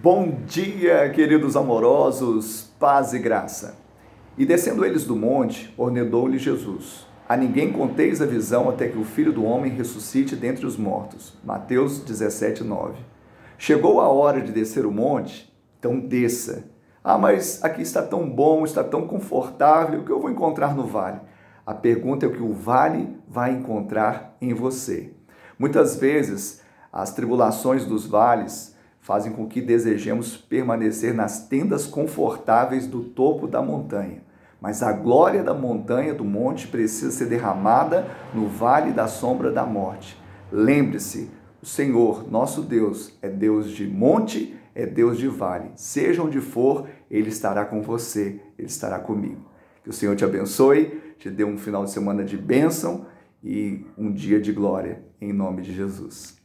Bom dia, queridos amorosos, paz e graça. E descendo eles do monte, ordenou-lhe Jesus: A ninguém conteis a visão até que o filho do homem ressuscite dentre os mortos. Mateus 17, 9. Chegou a hora de descer o monte? Então desça. Ah, mas aqui está tão bom, está tão confortável, o que eu vou encontrar no vale? A pergunta é o que o vale vai encontrar em você. Muitas vezes, as tribulações dos vales fazem com que desejemos permanecer nas tendas confortáveis do topo da montanha. Mas a glória da montanha, do monte, precisa ser derramada no vale da sombra da morte. Lembre-se, o Senhor, nosso Deus, é Deus de monte, é Deus de vale. Seja onde for, Ele estará com você, Ele estará comigo. Que o Senhor te abençoe, te dê um final de semana de bênção e um dia de glória, em nome de Jesus.